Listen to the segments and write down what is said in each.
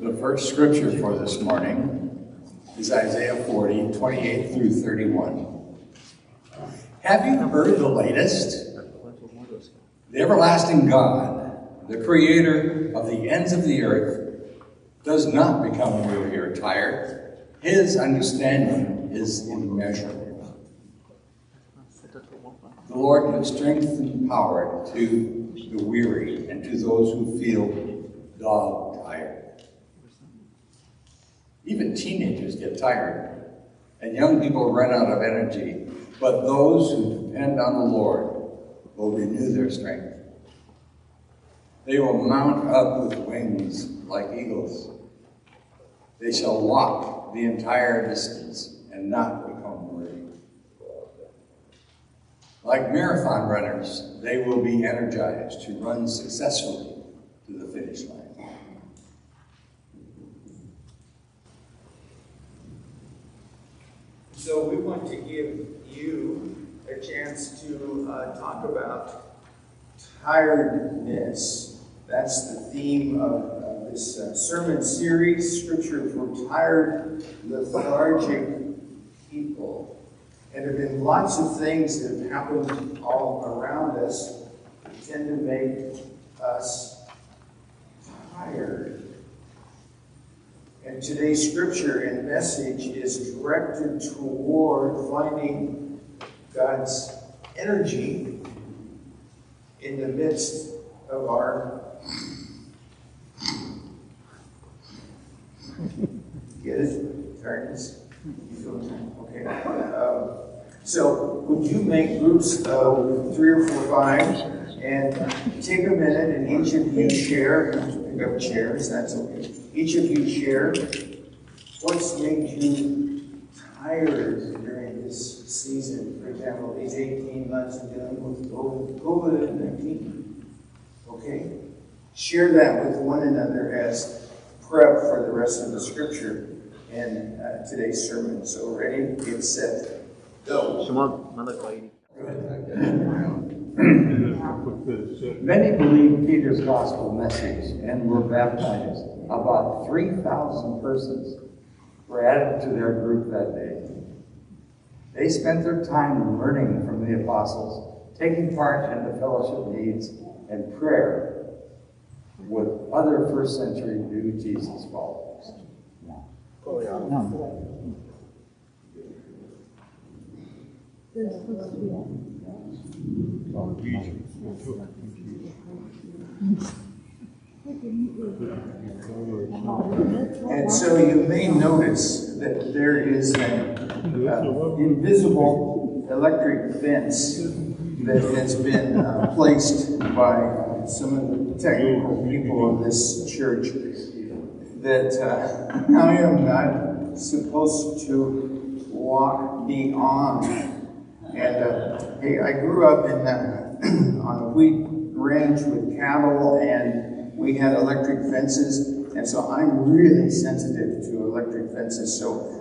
The first scripture for this morning is Isaiah 40, 28 through 31. Have you heard the latest? The everlasting God, the creator of the ends of the earth, does not become weary or tired. His understanding is immeasurable. The Lord gives strength and power to the weary and to those who feel tired. Even teenagers get tired, and young people run out of energy. But those who depend on the Lord will renew their strength. They will mount up with wings like eagles. They shall walk the entire distance and not become weary. Like marathon runners, they will be energized to run successfully to the finish line. So we want to give you a chance to uh, talk about tiredness. That's the theme of this uh, sermon series, Scripture for Tired, Lethargic People. And there have been lots of things that have happened all around us that tend to make us tired. And today's scripture and message is directed toward finding God's energy in the midst of our. Get it? Tiredness? You feel? Okay. Um, so, would you make groups of three or four, five, and take a minute and each of you share, up chairs, that's okay. Each of you share what's made you tired during this season. For example, these 18 months of dealing with COVID 19. Okay? Share that with one another as prep for the rest of the scripture in uh, today's sermon. So, ready? Get set. Go. Many believed Peter's gospel message and were baptized. About 3,000 persons were added to their group that day. They spent their time learning from the apostles, taking part in the fellowship needs and prayer with other first century new Jesus followers. And so you may notice that there is an uh, invisible electric fence that has been uh, placed by some of the technical people of this church that uh, I am not supposed to walk beyond. And uh, hey, I grew up in uh, on a wheat ranch with cattle, and we had electric fences, and so I'm really sensitive to electric fences. So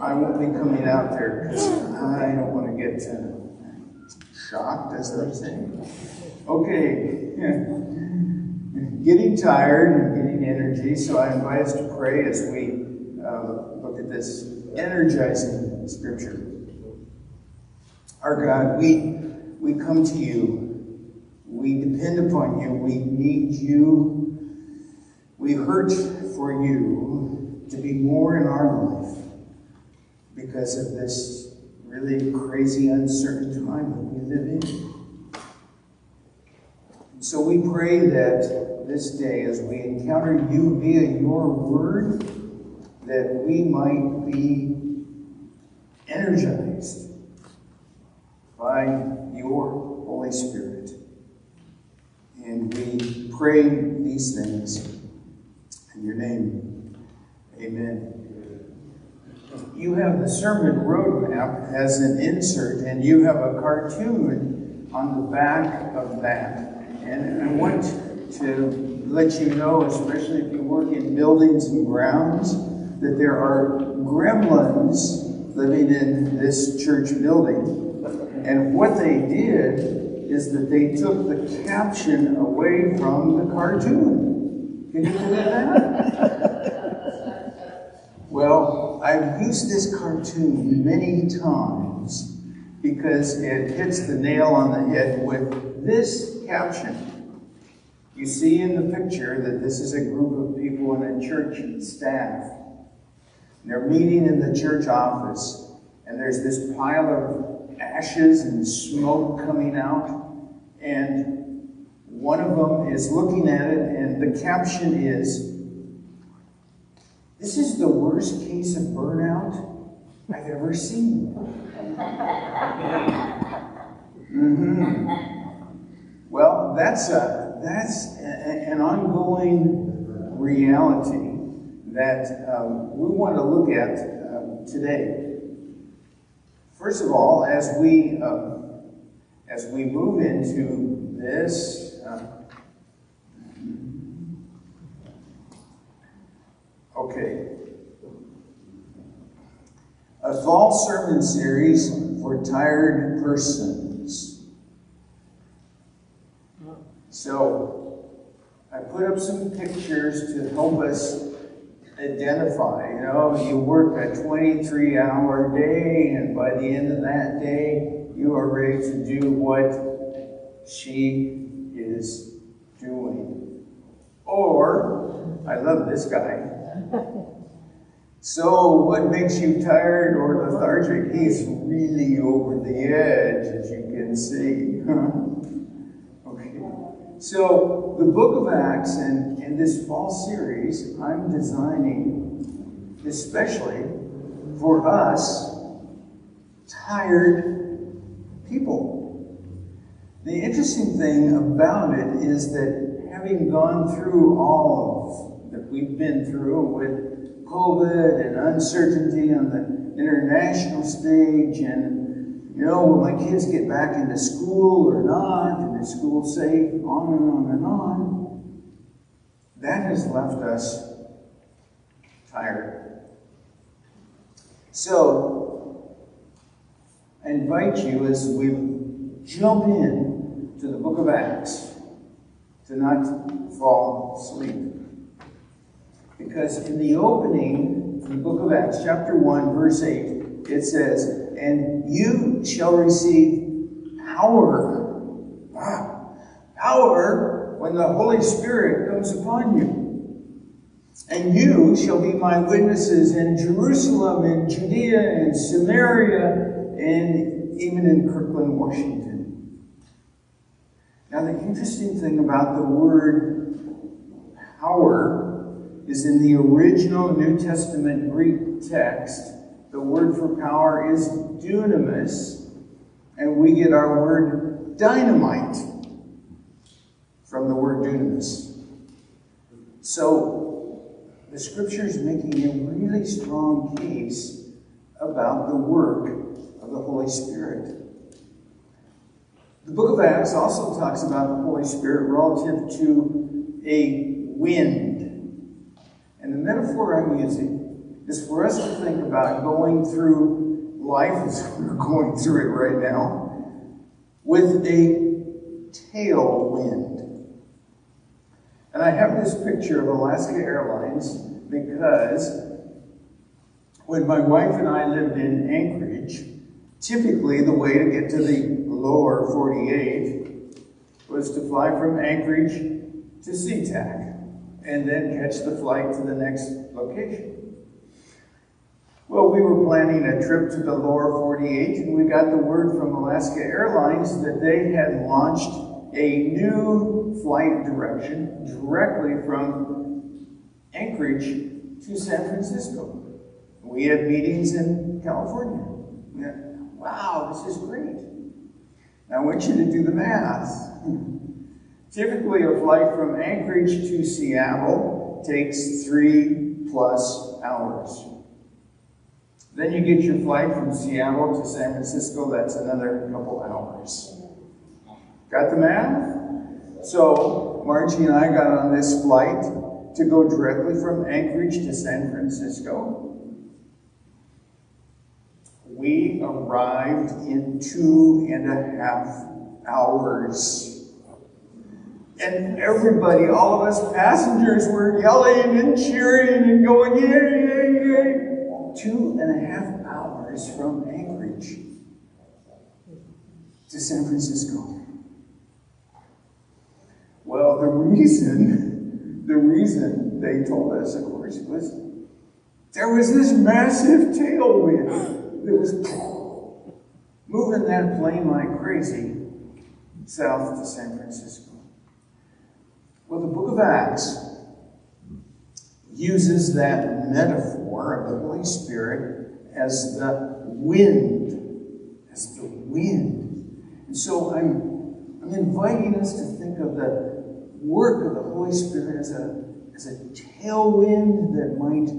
I won't be coming out there because I don't want to get uh, shocked, as they say. Okay, getting tired and getting energy, so I invite us to pray as we uh, look at this energizing scripture. Our God, we, we come to you. We depend upon you. We need you. We hurt for you to be more in our life because of this really crazy, uncertain time that we live in. So we pray that this day, as we encounter you via your word, that we might be energized by your Holy Spirit. And we pray these things in your name. Amen. You have the sermon roadmap as an insert, and you have a cartoon on the back of that. And I want to let you know, especially if you work in buildings and grounds, that there are gremlins living in this church building. And what they did is that they took the caption away from the cartoon. Can you believe that? well, I've used this cartoon many times because it hits the nail on the head with this caption. You see in the picture that this is a group of people in a church staff. They're meeting in the church office, and there's this pile of ashes and smoke coming out, and one of them is looking at it, and the caption is, This is the worst case of burnout I've ever seen. mm-hmm. Well, that's a that's a, an ongoing reality that um, we want to look at um, today. First of all, as we um, as we move into this. Uh, okay. A fall sermon series for tired persons. So, I put up some pictures to help us identify. You know, you work a 23 hour day, and by the end of that day, you are ready to do what she is doing. Or, I love this guy. So, what makes you tired or lethargic? He's really over the edge, as you can see. So, the book of Acts and, and this fall series, I'm designing especially for us tired people. The interesting thing about it is that having gone through all of that we've been through with COVID and uncertainty on the international stage, and you know, will my kids get back into school or not? And is school safe? On and on and on. That has left us tired. So, I invite you as we jump in to the book of Acts to not fall asleep. Because in the opening, in the book of Acts, chapter 1, verse 8, it says, And you shall receive power. Wow. Power when the Holy Spirit comes upon you. And you shall be my witnesses in Jerusalem, in Judea, in Samaria, and even in Kirkland, Washington. Now, the interesting thing about the word power is in the original New Testament Greek text. The word for power is dunamis, and we get our word dynamite from the word dunamis. So, the scripture is making a really strong case about the work of the Holy Spirit. The book of Acts also talks about the Holy Spirit relative to a wind and the metaphor I'm using is for us to think about going through life as we're going through it right now with a tailwind. And I have this picture of Alaska Airlines because when my wife and I lived in Anchorage, typically the way to get to the lower 48 was to fly from Anchorage to SeaTac and then catch the flight to the next location. Well, we were planning a trip to the lower 48, and we got the word from Alaska Airlines that they had launched a new flight direction directly from Anchorage to San Francisco. We had meetings in California. wow, this is great. Now I want you to do the math. Typically, a flight from Anchorage to Seattle takes three plus hours. Then you get your flight from Seattle to San Francisco, that's another couple hours. Got the math? So, Margie and I got on this flight to go directly from Anchorage to San Francisco. We arrived in two and a half hours. And everybody, all of us passengers, were yelling and cheering and going, yay, yay, yay two and a half hours from Anchorage to San Francisco. Well, the reason, the reason they told us, of course, was there was this massive tailwind that was moving that plane like crazy south to San Francisco. Well, the book of Acts uses that metaphor of the Holy Spirit as the wind, as the wind. And so I'm, I'm inviting us to think of the work of the Holy Spirit as a, as a tailwind that might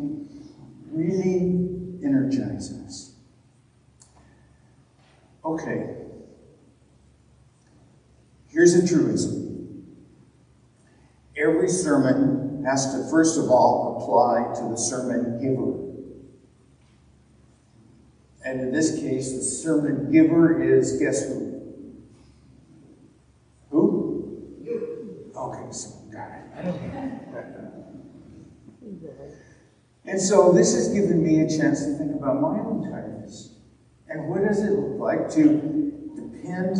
really energize us. Okay. Here's a truism. Every sermon has to first of all apply to the sermon giver. And in this case, the sermon giver is guess who? Who? You. Okay, so got it. And so this has given me a chance to think about my own tiredness. And what does it look like to depend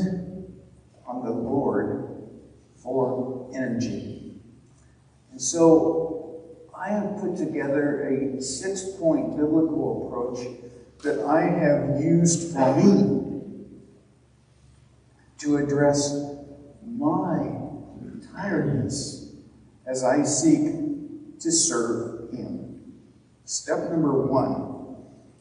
on the Lord for energy? And so I have put together a six point biblical approach that I have used for me to address my tiredness as I seek to serve Him. Step number one,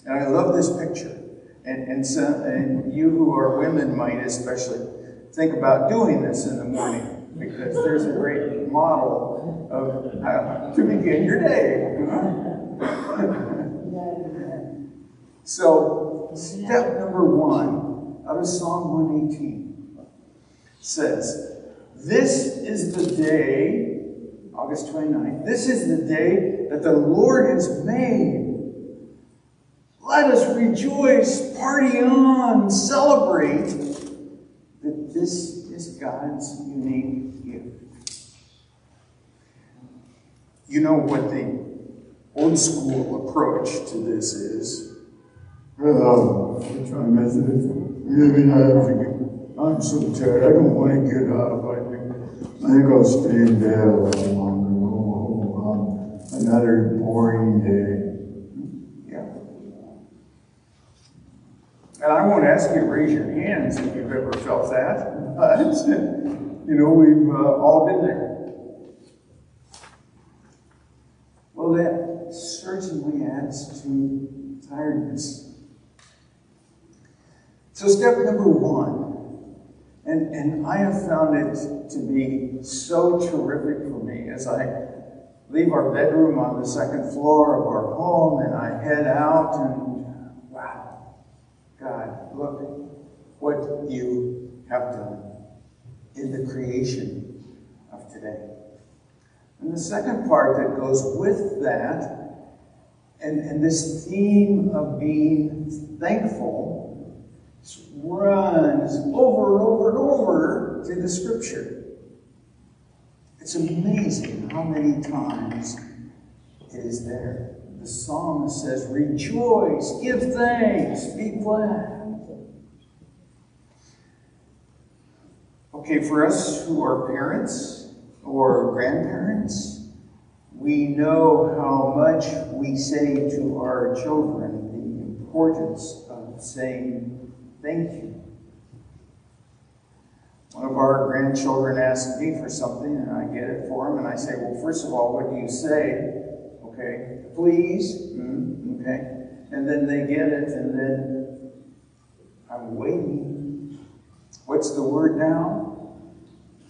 and I love this picture, and, and, so, and you who are women might especially think about doing this in the morning because there's a great model of how to begin your day. so, step number one out of Psalm 118 says, This is the day, August 29th, this is the day that the Lord has made. Let us rejoice, party on, celebrate that this is God's unique gift. You know what the old school approach to this is? Oh, I'm trying to it. Maybe I I'm so tired. I don't want to get up. I think, I think I'll stay in bed a little longer. Oh, um, another boring day. Yeah. And I won't ask you to raise your hands if you've ever felt that. But, you know, we've uh, all been there. That certainly adds to tiredness. So, step number one, and, and I have found it to be so terrific for me as I leave our bedroom on the second floor of our home and I head out and wow, God, look what you have done in the creation of today. And the second part that goes with that, and, and this theme of being thankful, runs over and over and over through the scripture. It's amazing how many times it is there. The psalmist says, Rejoice, give thanks, be glad. Okay, for us who are parents or grandparents, we know how much we say to our children the importance of saying thank you. One of our grandchildren asked me for something, and I get it for him, and I say, Well, first of all, what do you say? Okay, please. Mm, okay. And then they get it, and then I'm waiting. What's the word now?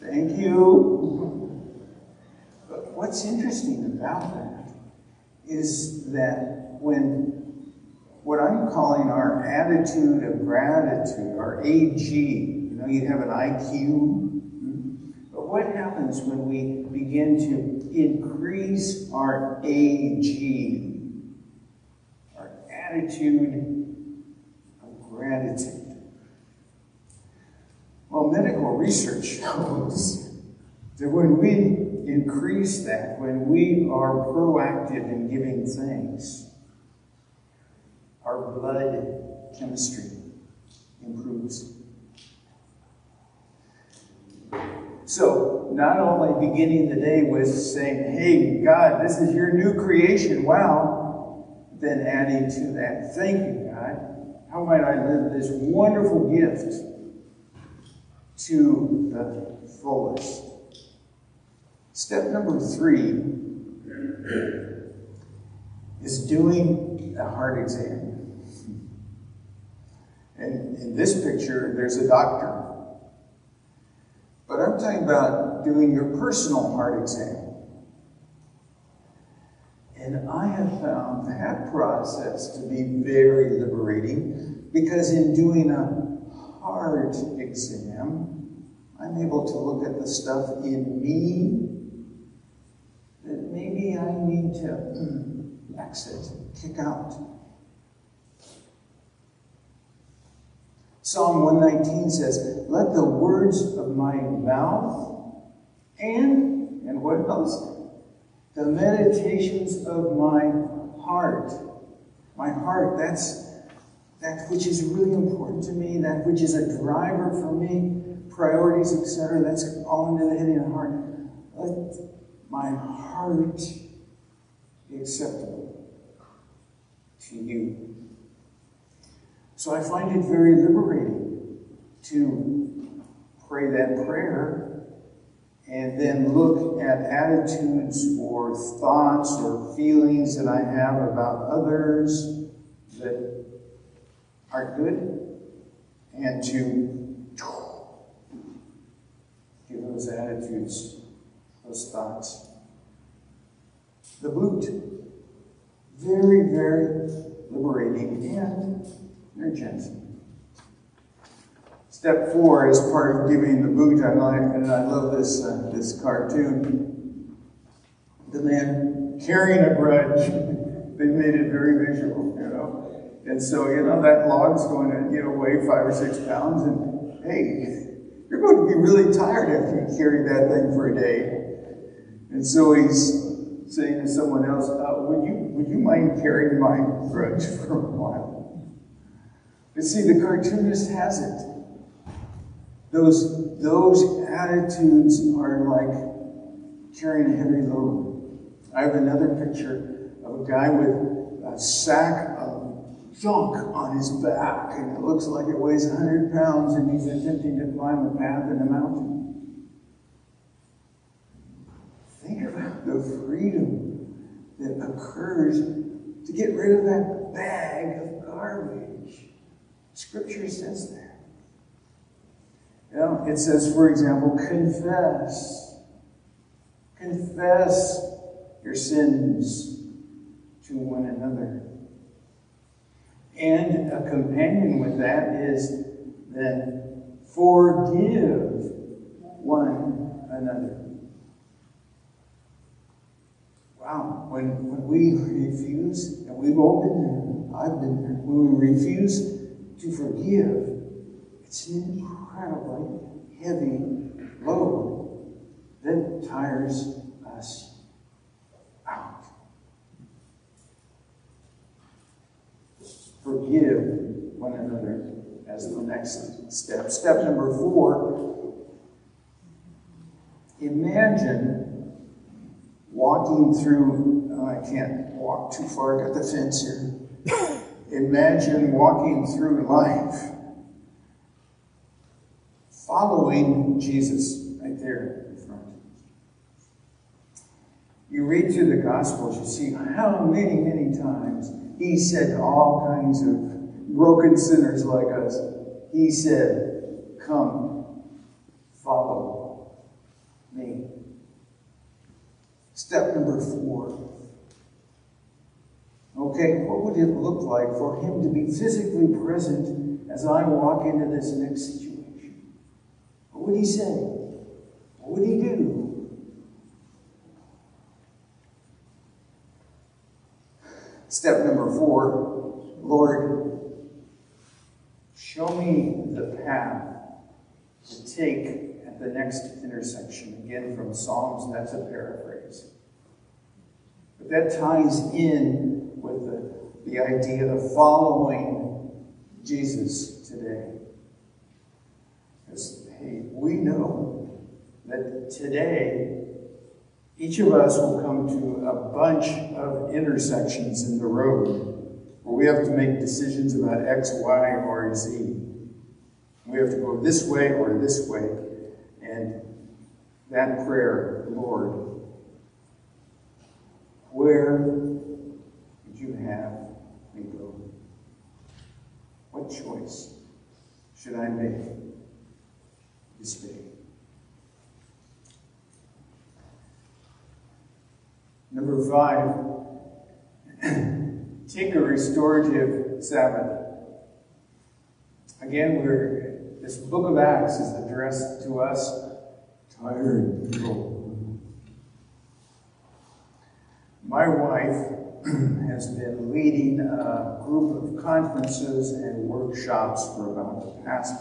Thank you. But what's interesting about that is that when what I'm calling our attitude of gratitude, our AG, you know, you have an IQ. Hmm? But what happens when we begin to increase our AG, our attitude of gratitude? Well, medical research shows that when we increase that, when we are proactive in giving thanks, our blood chemistry improves. So, not only beginning the day with saying, Hey, God, this is your new creation, wow, then adding to that, Thank you, God. How might I live this wonderful gift to the fullest? Step number three is doing a heart exam. And in this picture, there's a doctor. But I'm talking about doing your personal heart exam. And I have found that process to be very liberating because in doing a heart exam, I'm able to look at the stuff in me maybe I need to hmm, exit, kick out. Psalm 119 says, Let the words of my mouth and, and what else? The meditations of my heart. My heart, that's that which is really important to me, that which is a driver for me, priorities, etc. That's all under the heading of heart. Let my heart be acceptable to you. So I find it very liberating to pray that prayer and then look at attitudes or thoughts or feelings that I have about others that aren't good and to give those attitudes, thoughts, the boot. Very, very liberating and urgent. Step four is part of giving the boot. I like, and I love this uh, this cartoon. The man carrying a grudge. they made it very visual, you know. And so you know that log's going to know weigh five or six pounds, and hey, you're going to be really tired after you carry that thing for a day. And so he's saying to someone else, uh, "Would you would you mind carrying my grudge for a while?" But see, the cartoonist has it. Those, those attitudes are like carrying a heavy load. I have another picture of a guy with a sack of junk on his back, and it looks like it weighs 100 pounds, and he's attempting to climb a path in a mountain. Think about the freedom that occurs to get rid of that bag of garbage. Scripture says that. Know, it says, for example, confess. Confess your sins to one another. And a companion with that is then forgive one another. Wow, when, when we refuse, and we've all been there, I've been there, when we refuse to forgive, it's an incredibly heavy load that tires us out. Forgive one another as the next step. Step number four imagine walking through, oh, I can't walk too far, I got the fence here. imagine walking through life following Jesus right there in front. You read through the Gospels, you see how many, many times he said to all kinds of broken sinners like us, he said, Come, follow me. Step number four. Okay, what would it look like for him to be physically present as I walk into this next situation? What would he say? What would he do? Step number four Lord, show me the path to take at the next intersection. Again, from Psalms, that's a paraphrase. But that ties in with the, the idea of following Jesus today. Because, hey, we know that today each of us will come to a bunch of intersections in the road where we have to make decisions about X, Y, or Z. We have to go this way or this way. And that prayer, Lord, where would you have me go? What choice should I make this day? Number five, take a restorative Sabbath. Again, we're this book of Acts is addressed to us tired people. My wife has been leading a group of conferences and workshops for about the past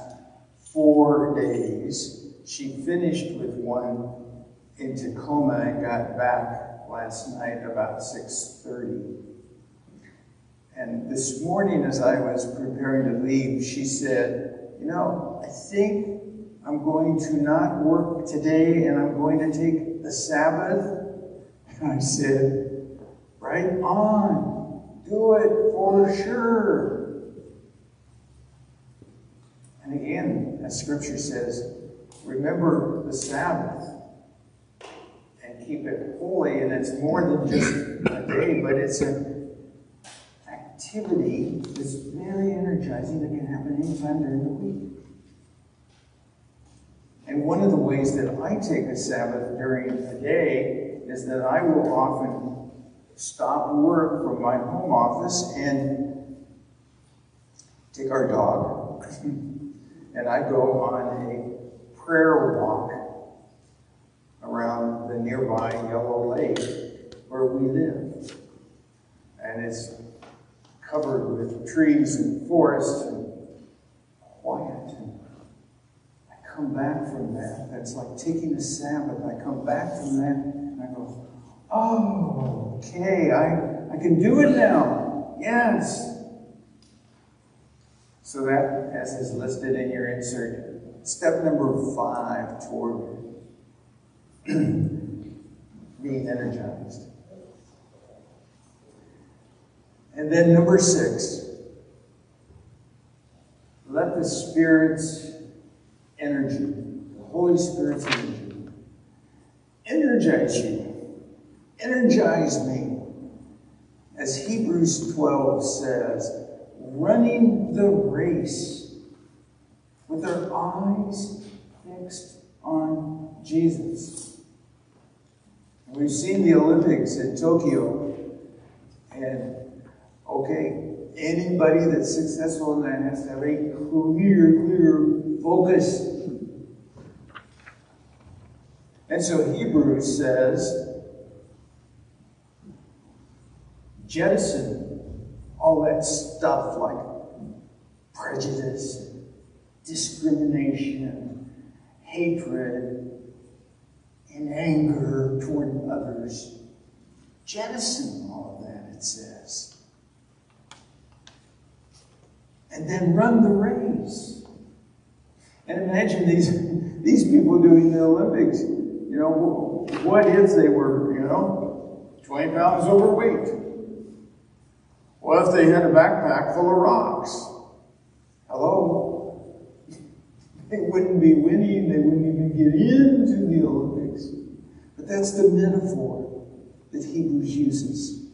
four days. She finished with one in Tacoma and got back last night about 6.30. And this morning as I was preparing to leave, she said, you know, I think I'm going to not work today and I'm going to take the Sabbath. And I said, right on, do it for sure. And again, as scripture says, remember the Sabbath and keep it holy, and it's more than just a day, but it's an activity that's very energizing that can happen anytime during the week. And one of the ways that I take a Sabbath during the day is that I will often stop work from my home office and take our dog, and I go on a prayer walk around the nearby Yellow Lake where we live. And it's covered with trees and forests and quiet. And I come back from that. That's like taking a Sabbath. I come back from that and I go, oh, okay, I, I can do it now. Yes. So that, as is listed in your insert, step number five toward being energized. And then number six, let the Spirit's energy, the Holy Spirit's energy, energize you, energize me. As Hebrews 12 says, running the race with our eyes fixed on Jesus. We've seen the Olympics in Tokyo, and okay, anybody that's successful in that has to have a clear, clear focus. And so Hebrews says, jettison all that stuff like prejudice, discrimination, hatred, and anger toward others. Jettison all of that, it says. And then run the race. And imagine these, these people doing the Olympics. You know, what if they were, you know, 20 pounds overweight? What if they had a backpack full of rocks? Hello? They wouldn't be winning, they wouldn't even get into the Olympics. But that's the metaphor that Hebrews uses.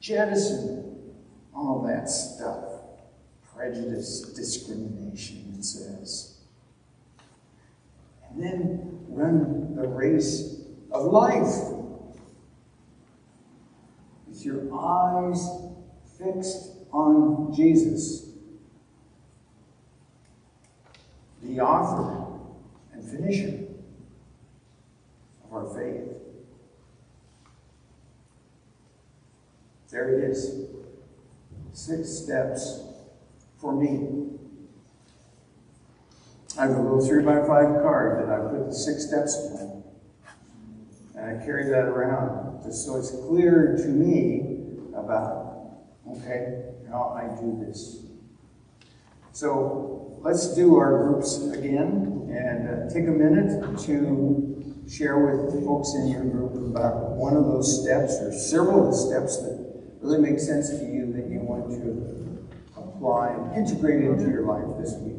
Jettison all that stuff. Prejudice, discrimination, it says. And then run the race of life with your eyes fixed on Jesus, the author and finisher of our faith. There it is. Six steps for me. I have a little three by five card that I put the six steps in. I carry that around just so it's clear to me about, okay, how I do this. So let's do our groups again and uh, take a minute to share with folks in your group about one of those steps or several of the steps that really make sense to you that you want to apply and integrate into your life this week.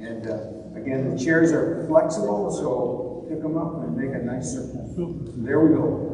And uh, again, the chairs are flexible, so pick them up and make a nice circle. There we go.